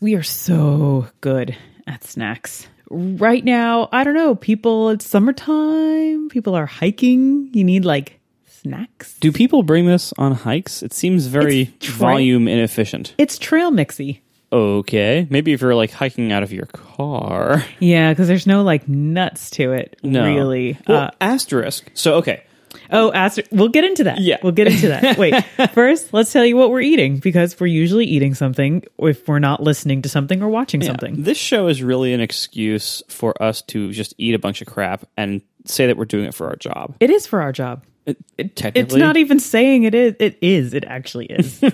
We are so good at snacks. Right now, I don't know, people, it's summertime, people are hiking. You need like snacks. Do people bring this on hikes? It seems very tri- volume inefficient. It's trail mixy. Okay, maybe if you're like hiking out of your car. Yeah, because there's no like nuts to it, No, really. Well, Uh, asterisk. So okay, oh, Aster, we'll get into that. Yeah. We'll get into that. Wait, first, let's tell you what we're eating because we're usually eating something if we're not listening to something or watching Yeah. something. This show is really an excuse for us to just eat a bunch of crap and say that we're doing it for our job. It is for our job. It, It's technically, not even saying it is. It is. It actually is.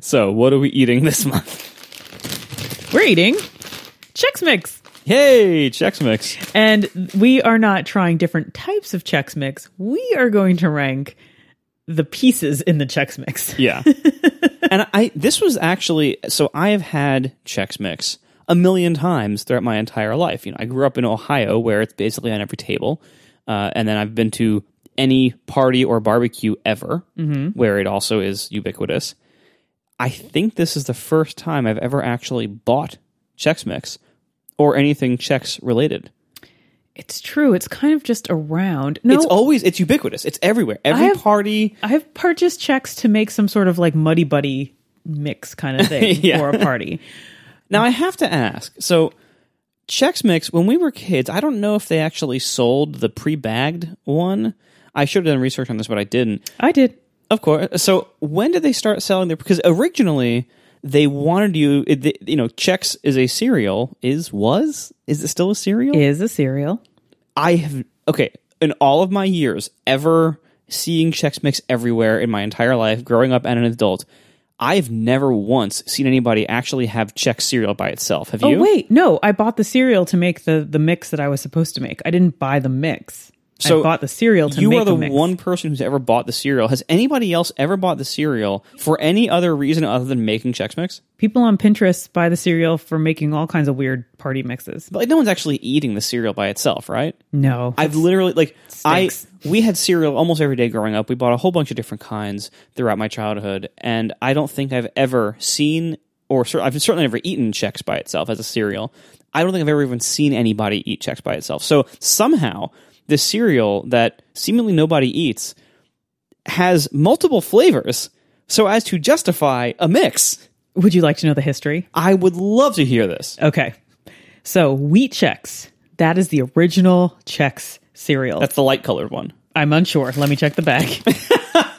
So, what are we eating this month? we're eating Chex Mix. Hey, Chex Mix. And we are not trying different types of Chex Mix. We are going to rank the pieces in the Chex Mix. Yeah. and I this was actually so I have had Chex Mix a million times throughout my entire life. You know, I grew up in Ohio where it's basically on every table. Uh, and then I've been to any party or barbecue ever where it also is ubiquitous. I think this is the first time I've ever actually bought Chex Mix or anything Chex related. It's true. It's kind of just around. No, It's always it's ubiquitous. It's everywhere. Every have- party I've purchased Chex to make some sort of like muddy buddy mix kind of thing Yeah. for a party. Now I have to ask. So Chex Mix, when we were kids, I don't know if they actually sold the pre-bagged one. I should have done research on this, but I didn't. I did. Of course. So when did they start selling their? Because originally they wanted you. it- the- You know, Chex is a cereal. Is was is it still a cereal? Is a cereal. I have okay in all of my years ever seeing Chex Mix everywhere in my entire life, growing up and an adult. I've never once seen anybody actually have Chex cereal by itself. Have oh, you? Oh wait, no, I bought the cereal to make the the mix that I was supposed to make. I didn't buy the mix. So I bought the cereal to you are the mix. one person who's ever bought the cereal. Has anybody else ever bought the cereal for any other reason other than making Chex Mix? People on Pinterest buy the cereal for making all kinds of weird party mixes. But like, no one's actually eating the cereal by itself, right? No, I've literally like I we had cereal almost every day growing up. We bought a whole bunch of different kinds throughout my childhood, and I don't think I've ever seen or I've certainly never eaten Chex by itself as a cereal. I don't think I've ever even seen anybody eat Chex by itself. So somehow the cereal that seemingly nobody eats has multiple flavors so as to justify a mix. would you like to know the history? I would love to hear this. Okay, so wheat Chex. That is the original Chex cereal. That's the light colored one. I'm unsure. Let me check the bag.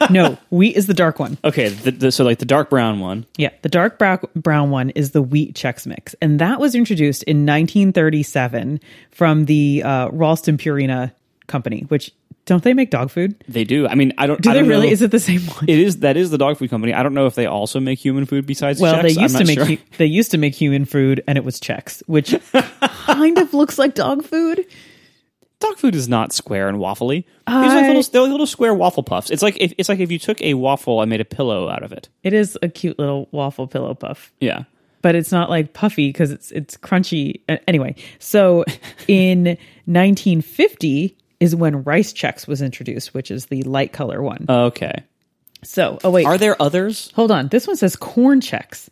no, wheat is the dark one. Okay, the, the, so like the dark brown one. Yeah, the dark brown, brown one is the wheat Chex Mix, and that was introduced in 1937 from the uh, Ralston Purina company. Which don't they make dog food? They do. I mean, I don't. Do I they don't really? know. Is it the same one? It is that is the dog food company. I don't know if they also make human food besides. well, Chex. they used to make sure. they used to make human food, and it was Chex, which kind of looks like dog food. dog food is not square and waffly. These are like little, they're like little square waffle puffs. It's like if, it's like if you took a waffle and made a pillow out of it. It is a cute little waffle pillow puff. Yeah. but it's not like puffy because it's it's crunchy. Anyway, so in 1950 is when rice Chex was introduced, which is the light color one. Okay. so, oh wait, Are there others? hold on. This one says corn Chex.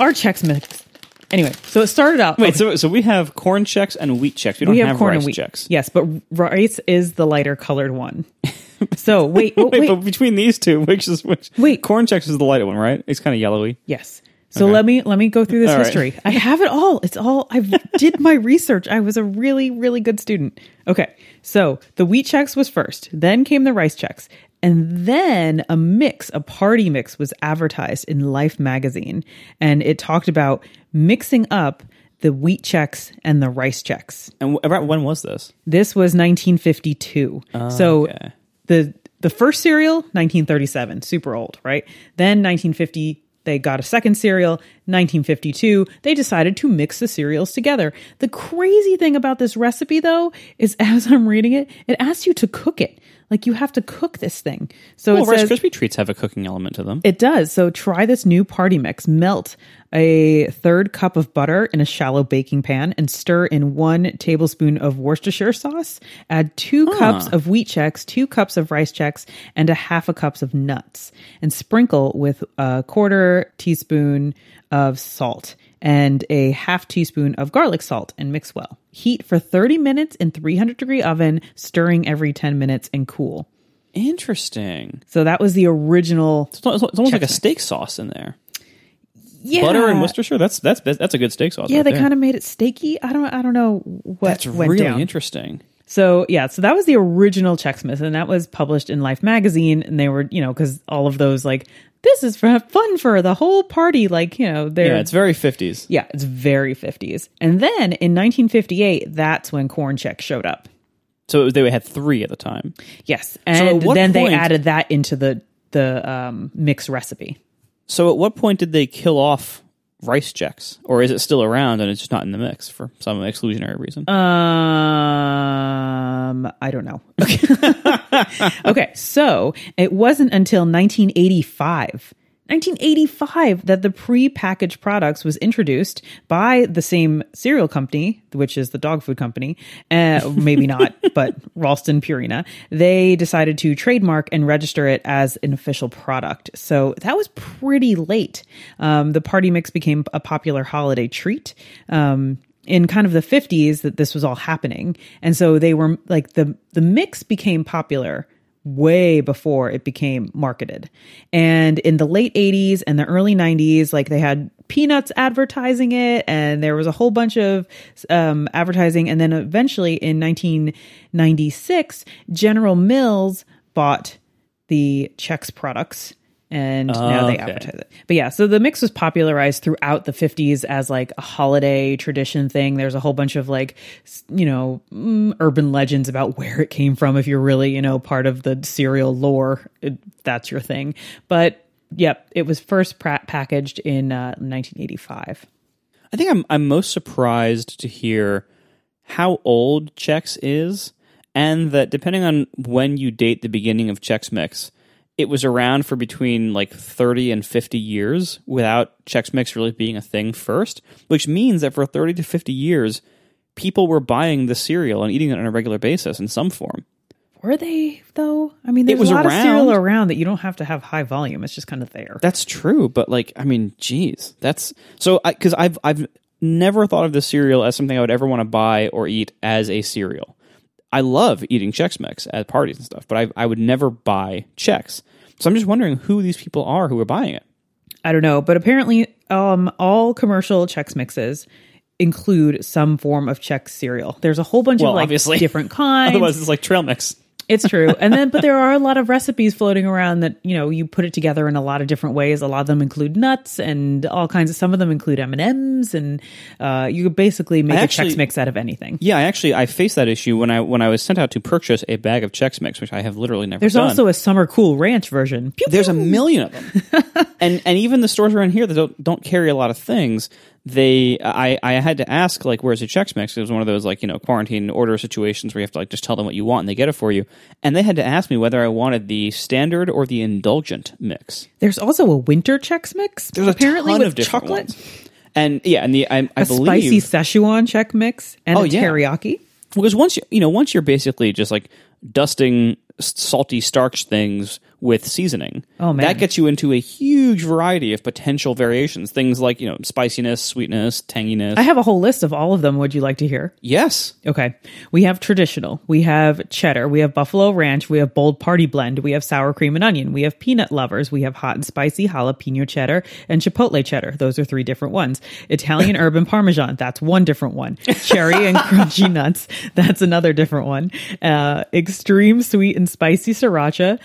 Our Chex mix. Anyway, so it started out. Wait, okay, so so we have corn Chex and wheat Chex. We don't we have, have corn rice and wheat. Chex. Yes, but rice is the lighter colored one. So wait, oh, Wait, wait, but between these two, which is which? Wait. corn Chex is the light one, right? It's kind of yellowy. Yes. So let me let me go through this All right. history. I have it all. It's all I did my research. I was a really really good student. Okay. So the wheat Chex was first, then came the rice Chex, and then a mix, a party mix was advertised in Life magazine and it talked about mixing up the wheat Chex and the rice Chex. And about when was this? This was 1952. so okay. the the first cereal 1937, super old, right? Then 1950 they got a second cereal. 1952 they decided to mix the cereals together. The crazy thing about this recipe though is as I'm reading it, it asks you to cook it. Like you have to cook this thing. So Well, Rice says Krispie treats have a cooking element to them. it does. So try this new party mix. Melt a third cup of butter in a shallow baking pan and stir in one tablespoon of Worcestershire sauce. Add two cups of wheat Chex, two cups of rice Chex, and a half a cups of nuts, and sprinkle with a quarter teaspoon of salt and a half teaspoon of garlic salt and mix well. Heat for 30 minutes in 300 degree oven, stirring every 10 minutes and cool. Interesting. So that was the original. It's almost, it's almost like a steak sauce in there. Yeah. Butter and Worcestershire. That's that's that's a good steak sauce. Yeah, right they kind of made it steaky. I don't I don't know what That's went really down. interesting. So yeah, so that was the original Chex Mix, and that was published in Life magazine, and they were you know because all of those like this is fun for the whole party, like you know they're Yeah, it's very fifties. yeah it's very fifties, and then in 1958 that's when corn Chex showed up. So was, they had three at the time. Yes, and what then they added that into the the um, mix recipe. So at what point did they kill off rice Chex, or is it still around and it's just not in the mix for some exclusionary reason? Um, I don't know. Okay. so it wasn't until 1985. 1985 that the pre-packaged products was introduced by the same cereal company, which is the dog food company, uh, maybe not, but Ralston Purina. They decided to trademark and register it as an official product. So that was pretty late. Um, the party mix became a popular holiday treat. Um, in kind of the 50s that this was all happening and so they were like the the mix became popular way before it became marketed. And in the late 80s and the early 90s like they had peanuts advertising it and there was a whole bunch of um, advertising. And then eventually in 1996 general mills bought the chex products and now they okay. advertise it. But yeah, so the mix was popularized throughout the 50s as like a holiday tradition thing. There's a whole bunch of like, you know, mm, urban legends about where it came from if you're really, you know, part of the cereal lore, it, that's your thing. But yep, it was first pra- packaged in uh, 1985. I think I'm I'm most surprised to hear how old Chex is, and that depending on when you date the beginning of Chex Mix, it was around for between like 30 and 50 years without Chex Mix really being a thing first, which means that for 30 to 50 years, people were buying the cereal and eating it on a regular basis in some form. Were they though? I mean, there's was a lot of cereal around. around that you don't have to have high volume. It's just kind of there. That's true, but like, I mean, geez, that's so. Because I've I've never thought of the cereal as something I would ever want to buy or eat as a cereal. I love eating Chex Mix at parties and stuff, but I I would never buy Chex. So I'm just wondering who these people are who are buying it. I don't know, but apparently, um, all commercial Chex mixes include some form of Chex cereal. There's a whole bunch Well, of like obviously. different kinds. Otherwise, it's like trail mix. It's true, and then but there are a lot of recipes floating around that you know you put it together in a lot of different ways. A lot of them include nuts and all kinds of. Some of them include M and M's, and uh, you could basically make I a actually- Chex mix out of anything. Yeah, I actually I faced that issue when I when I was sent out to purchase a bag of Chex Mix, which I have literally never There's done. also a summer cool ranch version. Pew, There's a million of them, and and even the stores around here that don't don't carry a lot of things. They, I, I had to ask like, where's the Chex Mix? It was one of those like you know quarantine order situations where you have to like just tell them what you want and they get it for you. And they had to ask me whether I wanted the standard or the indulgent mix. There's also a winter Chex mix. There's apparently with of chocolate, ones. And yeah, and the I, I a believe spicy Szechuan Chex mix, and Oh, a yeah. teriyaki. because once you you know once you're basically just like dusting salty starch things with seasoning Oh, man. that gets you into a huge variety of potential variations things like you know spiciness sweetness tanginess I have a whole list of all of them. Would you like to hear? yes Okay. We have traditional. We have cheddar. We have buffalo ranch. We have bold party blend. We have sour cream and onion. We have peanut lovers. We have hot and spicy jalapeno cheddar and chipotle cheddar. Those are three different ones. Italian urban parmesan. That's one different one. Cherry and crunchy nuts. That's another different one. Uh, extreme sweet and spicy sriracha.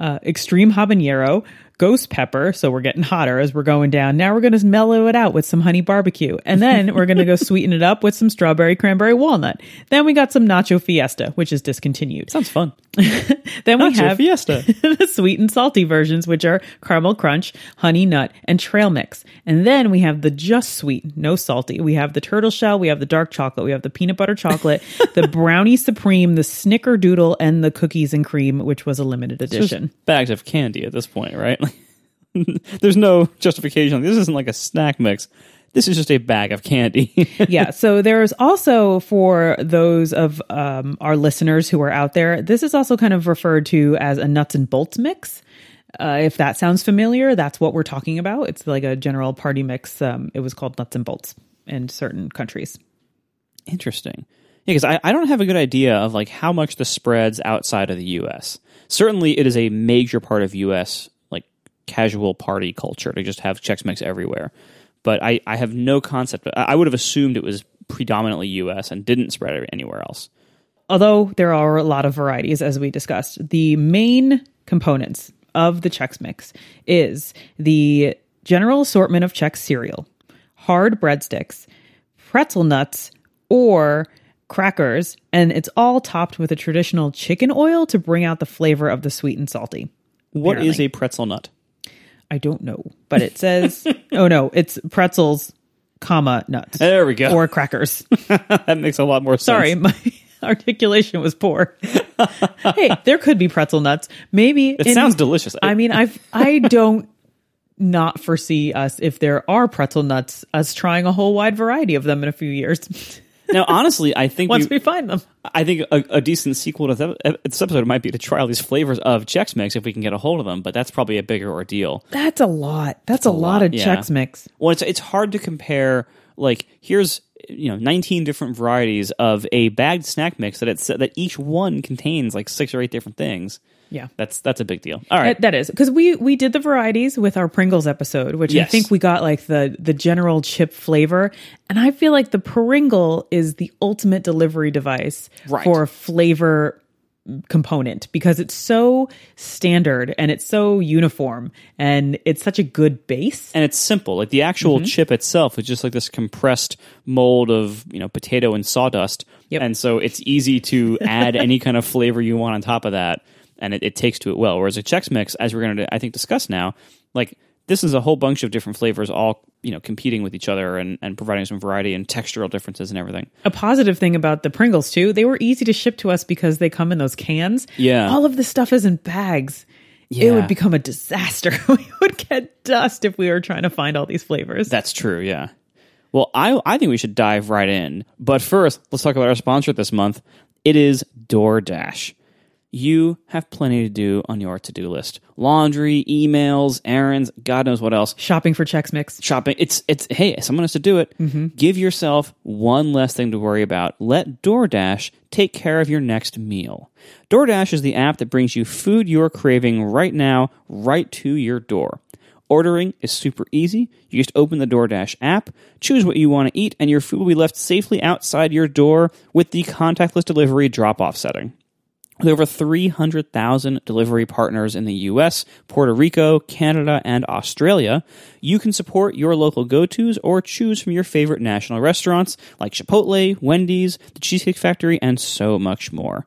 Uh, extreme habanero. Ghost pepper, so we're getting hotter as we're going down. Now we're going to mellow it out with some honey barbecue. And then we're going to go sweeten it up with some strawberry cranberry walnut. Then we got some nacho fiesta, which is discontinued. sounds fun Then we have Fiesta. the sweet and salty versions, which are caramel crunch, honey nut, and trail mix. And then we have the just sweet, no salty. We have the turtle shell, we have the dark chocolate, we have the peanut butter chocolate, the brownie supreme, the snickerdoodle, and the cookies and cream, which was a limited edition. bags of candy at this point right There's no justification. This isn't like a snack mix. This is just a bag of candy. yeah. So there's also for those of um, our listeners who are out there, this is also kind of referred to as a nuts and bolts mix. Uh, if that sounds familiar, that's what we're talking about. It's like a general party mix. Um, it was called nuts and bolts in certain countries. Interesting. Yeah, because I, I don't have a good idea of like how much the spreads outside of the U.S. Certainly, it is a major part of U.S. casual party culture to just have Chex Mix everywhere. But I, I have no concept. I, would have assumed it was predominantly U.S. and didn't spread anywhere else. Although there are a lot of varieties, as we discussed, the main components of the Chex Mix is the general assortment of Chex cereal, hard breadsticks, pretzel nuts, or crackers, and it's all topped with a traditional chicken oil to bring out the flavor of the sweet and salty. What is apparently. a pretzel nut? I don't know, but it says, oh no, it's pretzels, comma nuts. There we go. Or crackers. that makes a lot more sense. Sorry, my articulation was poor. hey, there could be pretzel nuts. Maybe It sounds delicious. I mean, I've I don't not foresee us if there are pretzel nuts us trying a whole wide variety of them in a few years now, honestly, I think once we, we find them. I think a, a decent sequel to th- this episode might be to try all these flavors of Chex Mix if we can get a hold of them. But that's probably a bigger ordeal. That's a lot. That's a, lot, lot, of yeah. Chex Mix. Well, it's it's hard to compare. Like here's you know 19 different varieties of a bagged snack mix that it's that each one contains like six or eight different things. Yeah. That's that's a big deal. All right. That- that is because we we did the varieties with our Pringles episode, which I think we got like the the general chip flavor, and I feel like the Pringle is the ultimate delivery device Right. for a flavor component because it's so standard and it's so uniform and it's such a good base. and it's simple. Like the actual Mm-hmm. chip itself is just like this compressed mold of you know potato and sawdust, Yep. and so it's easy to add any kind of flavor you want on top of that, and it, it takes to it well. Whereas a Chex Mix, as we're going to I think discuss now, like this is a whole bunch of different flavors, all you know competing with each other and, and providing some variety and textural differences and everything. A positive thing about the Pringles too, they were easy to ship to us because they come in those cans. Yeah. All of the stuff is in bags. yeah. It would become a disaster. we would get dust if we were trying to find all these flavors. That's true, yeah. Well, I I think we should dive right in. But first, let's talk about our sponsor this month. It is DoorDash. You have plenty to do on your to-do list. Laundry, emails, errands, God knows what else. Shopping for Chex Mix. Shopping. It's it's hey, someone has to do it. Mm-hmm. Give yourself one less thing to worry about. Let DoorDash take care of your next meal. DoorDash is the app that brings you food you're craving right now, right to your door. Ordering is super easy. You just open the DoorDash app, choose what you want to eat, and your food will be left safely outside your door with the contactless delivery drop off setting. With over 300,000 delivery partners in the US, Puerto Rico, Canada, and Australia, you can support your local go tos or choose from your favorite national restaurants like Chipotle, Wendy's, the Cheesecake Factory, and so much more.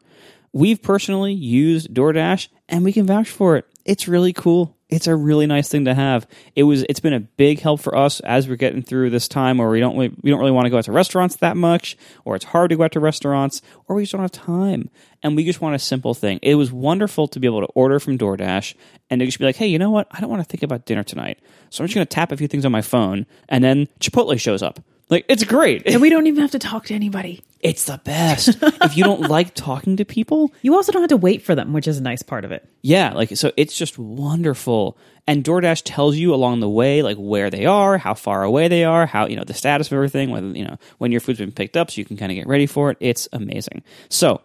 We've personally used DoorDash and we can vouch for it. It's really cool. It's a really nice thing to have. It was it's been a big help for us as we're getting through this time where we don't really, we don't really want to go out to restaurants that much or it's hard to go out to restaurants or we just don't have time and we just want a simple thing. It was wonderful to be able to order from DoorDash and to just be like, "Hey, you know what? I don't want to think about dinner tonight. So I'm just going to tap a few things on my phone and then Chipotle shows up." Like, it's great. And we don't even have to talk to anybody. It's the best. if you don't like talking to people, You also don't have to wait for them, which is a nice part of it. yeah, like so it's just wonderful. And DoorDash tells you along the way like where they are, how far away they are, how you know the status of everything, whether you know when your food's been picked up so you can kind of get ready for it. It's amazing. So,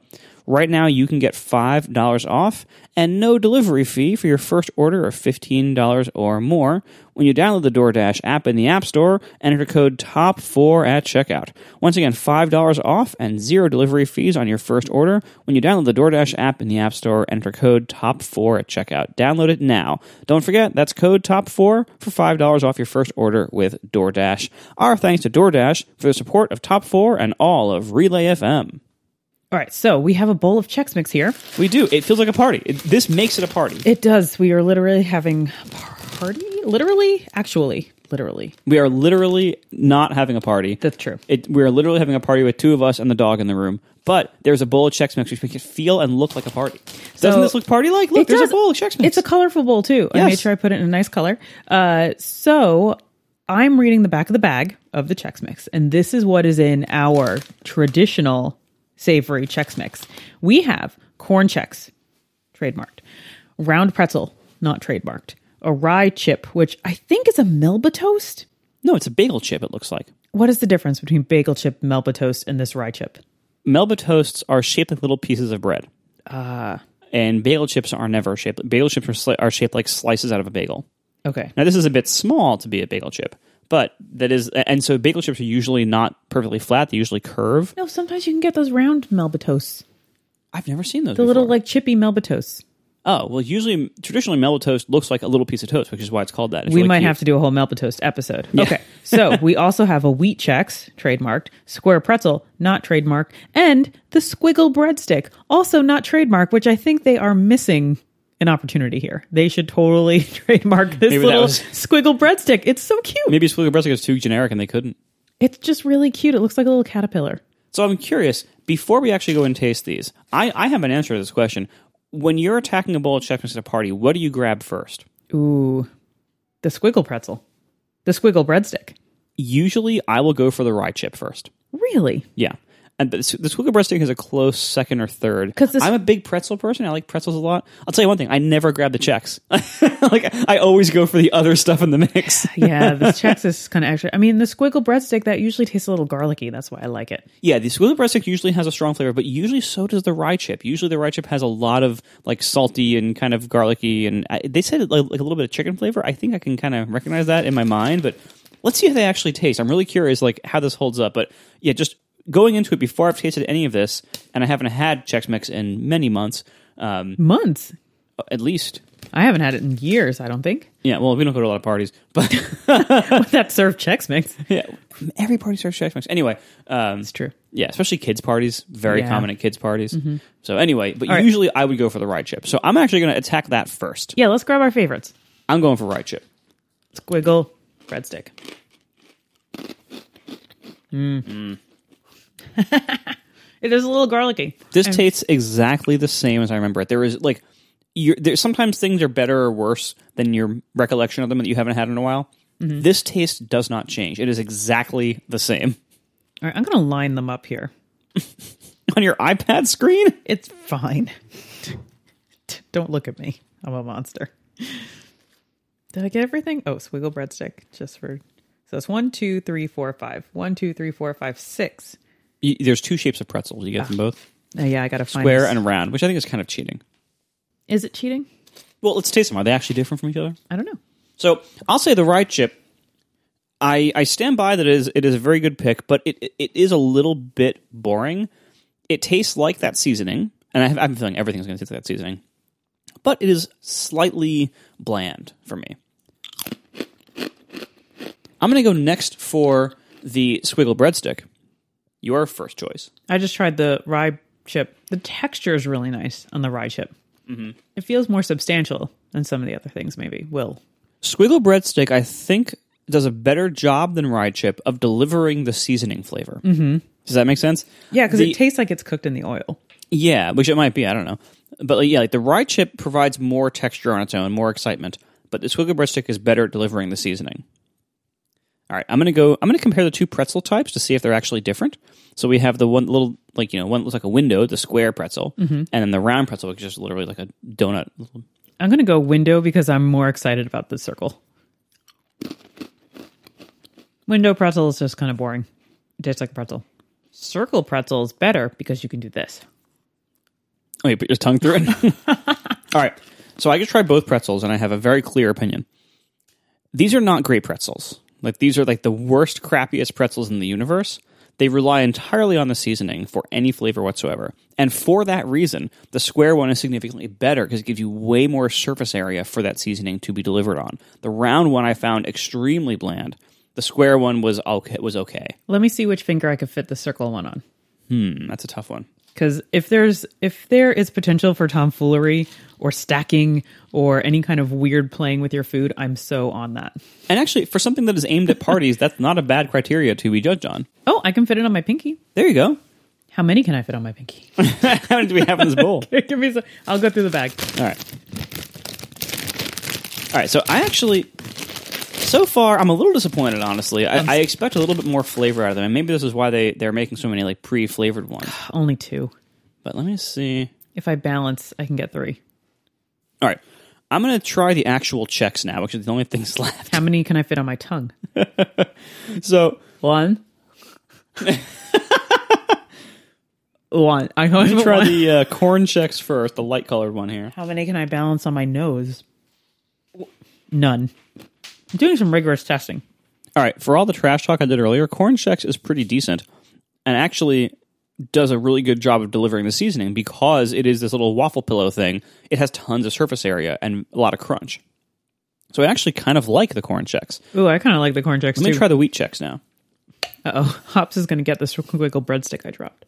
right now you can get $5 off and no delivery fee for your first order of $15 or more when you download the DoorDash app in the App Store and enter code TOP4 at checkout. Once again, $5 off and zero delivery fees on your first order when you download the DoorDash app in the App Store and enter code TOP4 at checkout. Download it now. Don't forget, that's code TOP4 for $5 off your first order with DoorDash. Our thanks to DoorDash for the support of Top 4 and all of Relay FM. All right, so we have a bowl of Chex Mix here. We do. It feels like a party. It, this makes it a party. It does. We are literally having a party. Literally, actually. literally. We are literally not having a party. That's true. It, we are literally having a party with two of us and the dog in the room. But there's a bowl of Chex Mix which makes it feel and look like a party. Doesn't this look party like? Look, there's does. a bowl of Chex Mix. It's a colorful bowl too. I made sure I put it in a nice color. Uh, so I'm reading the back of the bag of the Chex Mix, and this is what is in our traditional savory Chex Mix. We have corn Chex, trademarked, round pretzel, not trademarked, a rye chip, which I think is a Melba toast. no, it's a bagel chip. It looks like What is the difference between bagel chip, Melba toast, and this rye chip? Melba toasts are shaped like little pieces of bread. Ah, and bagel chips are never shaped. Bagel chips are, sli- are shaped like slices out of a bagel. okay. Now this is a bit small to be a bagel chip, but that is, and so bagel chips are usually not perfectly flat. They usually curve. No, sometimes you can get those round Melba toasts, I've never seen those. the little like chippy Melba toasts. oh well, usually traditionally Melba toast looks like a little piece of toast, which is why it's called that. It's we really might cute. have to do a whole Melba Toast episode. Okay. so we also have a wheat chex, trademarked, square pretzel, not trademark, and the squiggle breadstick, also not trademark, which I think they are missing an opportunity here. They should totally trademark this Maybe that little was- squiggle breadstick. It's so cute. Maybe Squiggle Breast is too generic and they couldn't. It's just really cute. It looks like a little caterpillar. So I'm curious. Before we actually go and taste these, I, I have an answer to this question. When you're attacking a bowl of Chex Mix at a party, what do you grab first? Ooh, the squiggle pretzel, the squiggle breadstick. Usually, I will go for the rye chip first. Really? Yeah. And the, the squiggle breadstick is a close second or third. Because I'm a big pretzel person. I like pretzels a lot. I'll tell you one thing. I never grab the Chex. like I always go for the other stuff in the mix. Yeah, the chex is kind of extra. I mean, the squiggle breadstick that usually tastes a little garlicky. That's why I like it. yeah, the squiggle breadstick usually has a strong flavor, but usually so does the rye chip. Usually the rye chip has a lot of like salty and kind of garlicky, and I, they said like, like a little bit of chicken flavor. I think I can kind of recognize that in my mind, but let's see how they actually taste. I'm really curious like how this holds up. But yeah, just going into it before I've tasted any of this, and I haven't had Chex Mix in many months, um, Months. at least. I haven't had it in years. I don't think Yeah, well, we don't go to a lot of parties, but that serve Chex Mix. yeah, every party serves Chex Mix. Anyway, um, It's true. yeah, especially kids' parties, very Yeah. Mm-hmm. common at kids' parties. So anyway, but right. usually I would go for the rye chip. So I'm actually going to attack that first. Yeah, let's grab our favorites. I'm going for rye chip. Squiggle breadstick. Mm. it is a little garlicky. This tastes exactly the same as I remember it. There is like, you're, there sometimes things are better or worse than your recollection of them that you haven't had in a while. Mm-hmm. This taste does not change. It is exactly the same All right, I'm going to line them up here. on your iPad screen. It's fine. Don't look at me. I'm a monster. Did I get everything? Oh, squiggle breadstick. Just for so it's one, two, three, four, five. One, two, three, four, five, six. There's two shapes of pretzels. You get them ah. both Oh, yeah, I gotta find square this. and round, which I think is kind of cheating. Is it cheating? Well, let's taste them. Are they actually different from each other? I don't know. So I'll say the rye chip. I I stand by that it is it is a very good pick, but it it- is a little bit boring. It tastes like that seasoning, and I have, I'm feeling everything's going to taste like that seasoning, but it is slightly bland for me. I'm going to go next for the squiggle breadstick. Your first choice. I just tried the rye chip. The texture is really nice on the rye chip. It feels more substantial than some of the other things. Maybe will. Squiggle breadstick, I think, does a better job than rye chip of delivering the seasoning flavor. Mm-hmm. Does that make sense? Yeah, because it tastes like it's cooked in the oil. Yeah, which it might be. I don't know, but like, yeah, like the rye chip provides more texture on its own, more excitement. But the squiggle breadstick is better at delivering the seasoning. All right, I'm gonna go. I'm gonna compare the two pretzel types to see if they're actually different. So we have the one little, like you know, one looks like a window, the square pretzel, mm-hmm. and then the round pretzel, which is just literally like a donut. I'm gonna go window because I'm more excited about the circle. Window pretzel is just kind of boring. It tastes like a pretzel. Circle pretzel is better because you can do this. Oh, you put your tongue through it. All right, so I just tried both pretzels, and I have a very clear opinion. These are not great pretzels. Like these are like the worst, crappiest pretzels in the universe. They rely entirely on the seasoning for any flavor whatsoever. And for that reason, the square one is significantly better because it gives you way more surface area for that seasoning to be delivered on. The round one I found extremely bland. The square one was okay. Was okay. Let me see which finger I could fit the circle one on. Hmm, that's a tough one. Because if there's if there is potential for tomfoolery or stacking or any kind of weird playing with your food, I'm so on that. And actually, for something that is aimed at parties, that's not a bad criteria to be judged on. Oh, I can fit it on my pinky. There you go. How many can I fit on my pinky? How many do we have in this bowl? Give me some. I'll go through the bag. All right. All right. So I actually, so far, I'm a little disappointed. Honestly, I, um, I expect a little bit more flavor out of them, and maybe this is why they they're making so many like pre-flavored ones. Only two. But let me see. If I balance, I can get three. All right. I'm gonna try the actual Chex now, which is the only things left. How many can I fit on my tongue? So One. one. I'm going to try one. the uh, corn Chex first, the light colored one here. How many can I balance on my nose? None. I'm doing some rigorous testing. All right, for all the trash talk I did earlier, Corn Chex is pretty decent and actually does a really good job of delivering the seasoning because it is this little waffle pillow thing. It has tons of surface area and a lot of crunch. So I actually kind of like the Corn Chex. Ooh, I kind of like the corn Chex Let me too. try the Wheat Chex now. Uh oh, Hops is going to get this wiggle breadstick I dropped.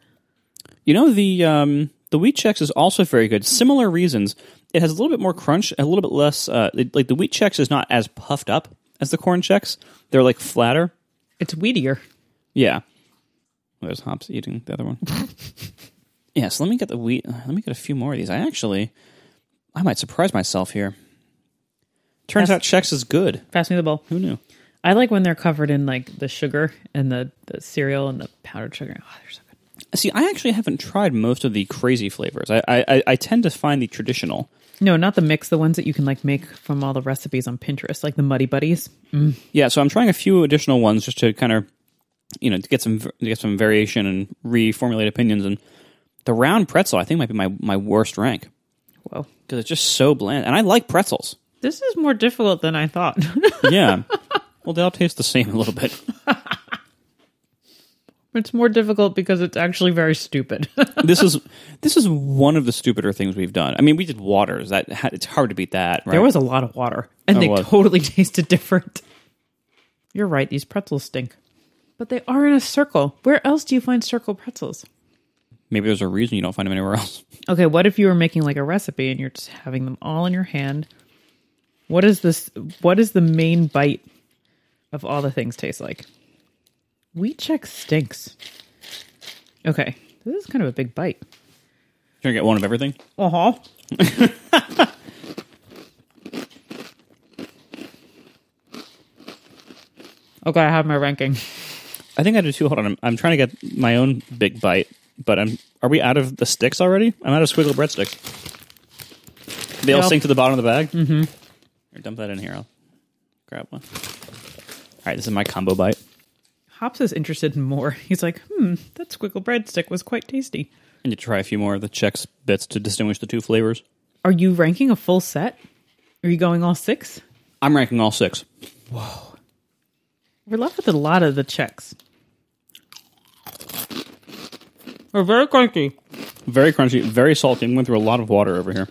You know the um, the Wheat Chex is also very good. Similar reasons. It has a little bit more crunch, a little bit less. Uh, it- like the Wheat Chex is not as puffed up as the Corn Chex. They're like flatter. It's wheatier. Yeah. There's Hops eating the other one. yeah, so let me get the wheat. uh, Let me get a few more of these. I actually, I might surprise myself here. Turns Yes. out Chex is good. Pass me the bowl. Who knew? I like when they're covered in like the sugar and the, the cereal and the powdered sugar. Oh, they're so good. See, I actually haven't tried most of the crazy flavors. I, I, I- I tend to find the traditional. No, not the mix. The ones that you can like make from all the recipes on Pinterest, like the Muddy Buddies. Yeah, so I'm trying a few additional ones just to kind of, you know, to get some to get some variation and reformulate opinions. And the round pretzel, I think, might be my my worst rank Whoa, because it's just so bland. And I like pretzels. this is more difficult than I thought. Yeah. well, they all taste the same a little bit. it's more difficult because it's actually very stupid. this is this is one of the stupider things we've done. I mean, we did waters. That it's hard to beat that. Right? There was a lot of water, and Oh, they was. totally tasted different. You're right; these pretzels stink, but they are in a circle. Where else do you find circle pretzels? maybe there's a reason you don't find them anywhere else. Okay, what if you were making like a recipe and you're just having them all in your hand? What is this? What is the main bite of all the things taste like? Wheat Chex stinks. Okay, this is kind of a big bite. You're gonna get one of everything. Uh huh. okay, I have my ranking. I think I do too. Hold on, I'm, I'm trying to get my own big bite, but I'm. Are we out of the sticks already? I'm out of squiggle breadsticks. They all Yeah. sink to the bottom of the bag. Mm-hmm. Here, dump that in here. I'll grab one. All right, this is my combo bite. Hops is interested in more. He's like, hmm, that squiggle breadstick was quite tasty. And you try a few more of the Chex bits to distinguish the two flavors. Are you ranking a full set? Are you going all six? I'm ranking all six. We're left with a lot of the Chex. We're very crunchy. Very crunchy, very salty. I'm going through a lot of water over here.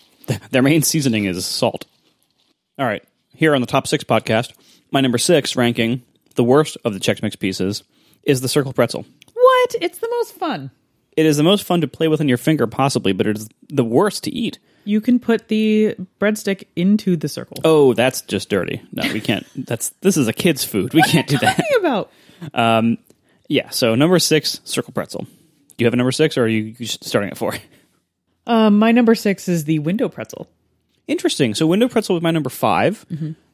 Their main seasoning is salt. All right, here on the top six podcast, my number six ranking, the worst of the Chex Mix pieces, is the circle pretzel. What? It's the most fun. It is the most fun to play with in your finger, possibly, but it is the worst to eat. You can put the breadstick into the circle. Oh, that's just dirty. No, we can't. That's this is a kid's food. We can't do that. What are you about? Yeah. So number six, circle pretzel. Do you have a number six, or are you just starting at four? Um, my number six is the window pretzel. Interesting. So window pretzel was my number 5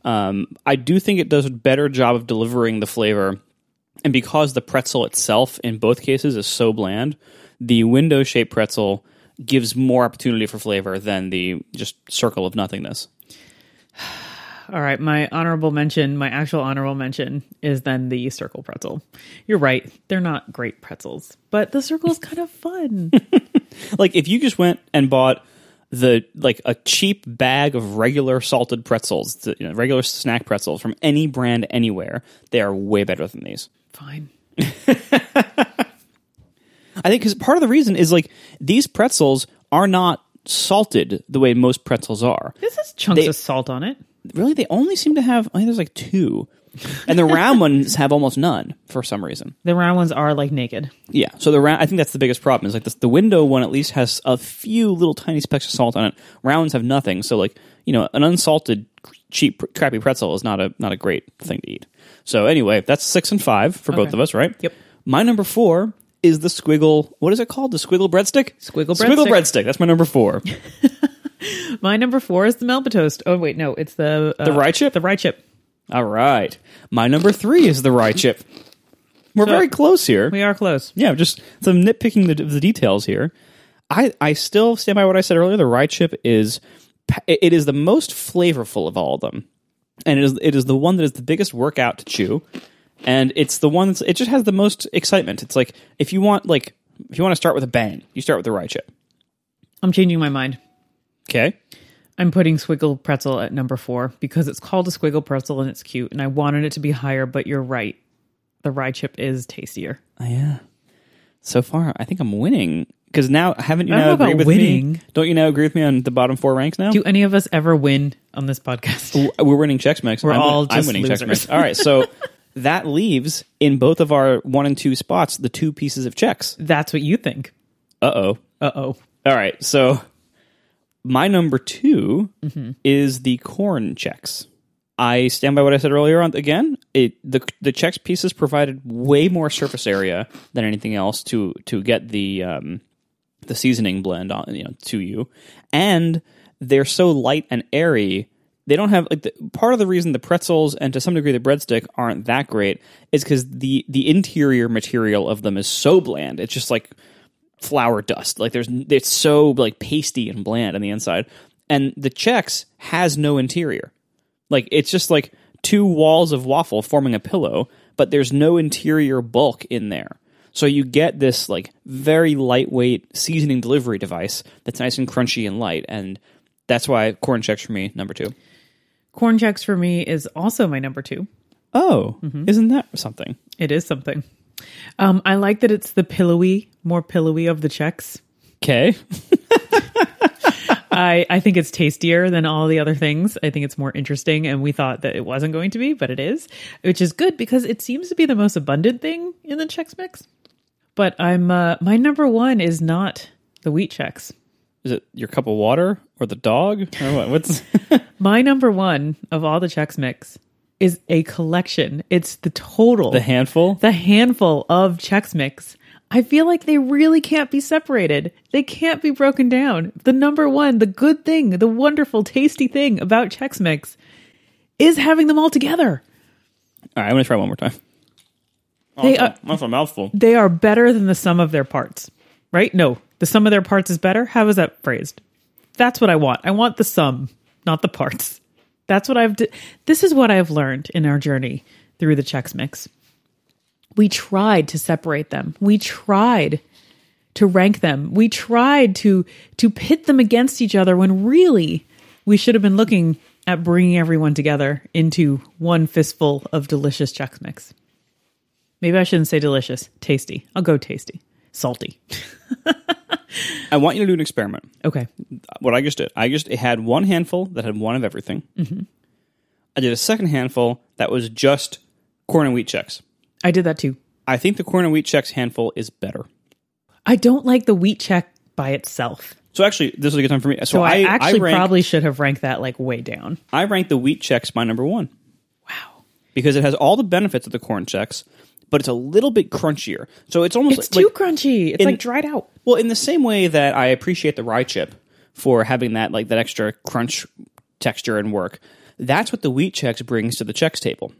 Um, I do think it does a better job of delivering the flavor, and because the pretzel itself in both cases is so bland, the window shaped pretzel gives more opportunity for flavor than the just circle of nothingness. All right, my honorable mention, my actual honorable mention is then the circle pretzel. You're right, they're not great pretzels, but the circle is kind of fun. Like if you just went and bought the like a cheap bag of regular salted pretzels, the, you know, regular snack pretzels from any brand anywhere, they are way better than these. Fine. I think because part of the reason is like these pretzels are not salted the way most pretzels are. This has chunks They- of salt on it. Really, they only seem to have. I think there's like two. and the round ones have almost none for some reason. The round ones are like naked. Yeah, so the round I think that's the biggest problem is like this, the window one at least has a few little tiny specks of salt on it. Rounds have nothing. So like you know an unsalted cheap crappy pretzel is not a not a great thing to eat. So anyway, that's six and five for both of us, right? Yep. My number four is the squiggle. What is it called? The squiggle breadstick. Squiggle Squiggle breadstick. breadstick. That's my number four. My number four is the Melba toast. Oh wait, no, it's the uh, The rye chip? The rye chip. All right. My number three is the rye chip. We're So- very close here. We are close. Yeah, just some nitpicking the, the details here. I, I still stand by what I said earlier. The rye chip is it is the most flavorful of all of them, and it is it is the one that is the biggest workout to chew, and it's the one that's it just has the most excitement. It's like if you want like if you want to start with a bang, you start with the rye chip. I'm changing my mind. Okay, I'm putting squiggle pretzel at number four because it's called a squiggle pretzel and it's cute, and I wanted it to be higher. But you're right, the rye chip is tastier. oh, yeah. So far, I think I'm winning because now haven't you I don't now know agree about with winning. me? Don't you now agree with me on the bottom four ranks now? Do any of us ever win on this podcast? We're winning Chex Mix. We're I'm, all I'm just winning losers. Mix. All right, so that leaves in both of our one and two spots the two pieces of Chex. That's what you think. Uh oh. Uh oh. All right, so my number 2 Mm-hmm. is the corn Chex. I stand by what I said earlier. On again, it the the Chex pieces provided way more surface area than anything else to to get the um, the seasoning blend on you know to you, and they're so light and airy. They don't have like the, part of the reason the pretzels and to some degree the breadstick aren't that great is because the the interior material of them is so bland. It's just like flour dust. Like there's it's so like pasty and bland on the inside. And the Chex has no interior. Like it's just like two walls of waffle forming a pillow, but there's no interior bulk in there. So you get this like very lightweight seasoning delivery device that's nice and crunchy and light, and that's why corn Chex for me number two. Corn Chex for me is also my number two. Oh, isn't that something? It is something. Um, I like that it's the pillowy, more pillowy of the Chex. Okay, I, I think it's tastier than all the other things. I think it's more interesting, and we thought that it wasn't going to be, but it is, which is good because it seems to be the most abundant thing in the Chex Mix. But I'm uh, my number one is not the wheat Chex. Is it your cup of water or the dog or what? What's My number one of all the Chex Mix is a collection. It's the total, the handful? the handful of Chex Mix. I feel like they really can't be separated. They can't be broken down. The number one, the good thing, the wonderful, tasty thing about Chex Mix is having them all together. All right, I'm gonna try one more time. They that's, are- a, that's a mouthful. They are better than the sum of their parts, right? No, the sum of their parts is better. How is that phrased? That's what I want. I want the sum, not the parts. That's what I've. D- this is what I've learned in our journey through the Chex Mix. We tried to separate them. We tried to rank them. We tried to to pit them against each other when really we should have been looking at bringing everyone together into one fistful of delicious Chex Mix. Maybe I shouldn't say delicious. Tasty. I'll go tasty. Salty. I want you to do an experiment. Okay. What I just did, I just had one handful that had one of everything. Mm-hmm. I did a second handful that was just corn and wheat Chex. I did that too. I think the corn and wheat Chex handful is better. I don't like the wheat check by itself. So actually, this is a good time for me. So, So I, I actually I probably should have ranked that like way down. I ranked the wheat Chex my number one Wow. because it has all the benefits of the corn Chex, but it's a little bit crunchier. So it's almost It's like, too crunchy. It's in- like dried out. Well, in the same way that I appreciate the rye chip for having that like that extra crunch texture and work, that's what the wheat Chex brings to the Chex table.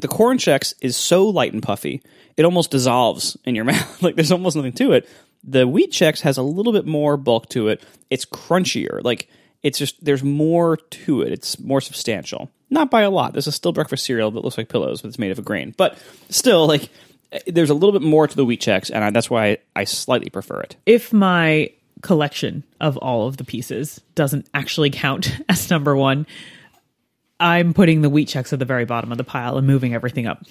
The corn Chex is so light and puffy, it almost dissolves in your mouth. like there's almost nothing to it. The wheat Chex has a little bit more bulk to it. It's crunchier. Like it's just there's more to it. It's more substantial. Not by a lot. This is still breakfast cereal that looks like pillows, but it's made of a grain. But still, like there's a little bit more to the wheat Chex, and I, that's why I, I slightly prefer it. If my collection of all of the pieces doesn't actually count as number one, I'm putting the wheat Chex at the very bottom of the pile and moving everything up.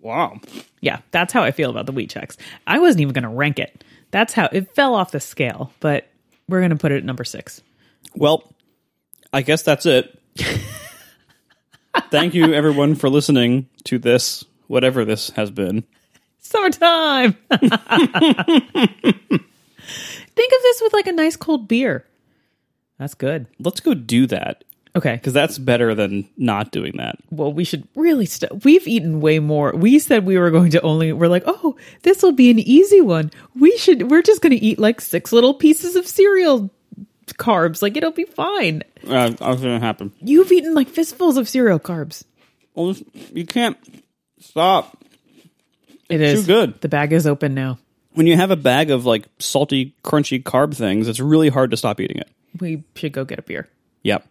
Wow. Yeah, that's how I feel about the wheat Chex. I wasn't even going to rank it. That's how it fell off the scale, but we're going to put it at number six. Well, I guess that's it. Thank you, everyone, for listening to this, whatever this has been. Summertime. Think of this with like a nice cold beer. That's good. Let's go do that Okay. because that's better than not doing that. Well, we should really st- we've eaten way more. We said we were going to only we're like, "Oh, this will be an easy one. We should we're just going to eat like six little pieces of cereal carbs. Like it'll be fine." Uh, that's going to happen. You've eaten like fistfuls of cereal carbs. Well, you can't stop. It Too is good. The bag is open now. When you have a bag of like salty, crunchy carb things, it's really hard to stop eating it. We should go get a beer. Yep.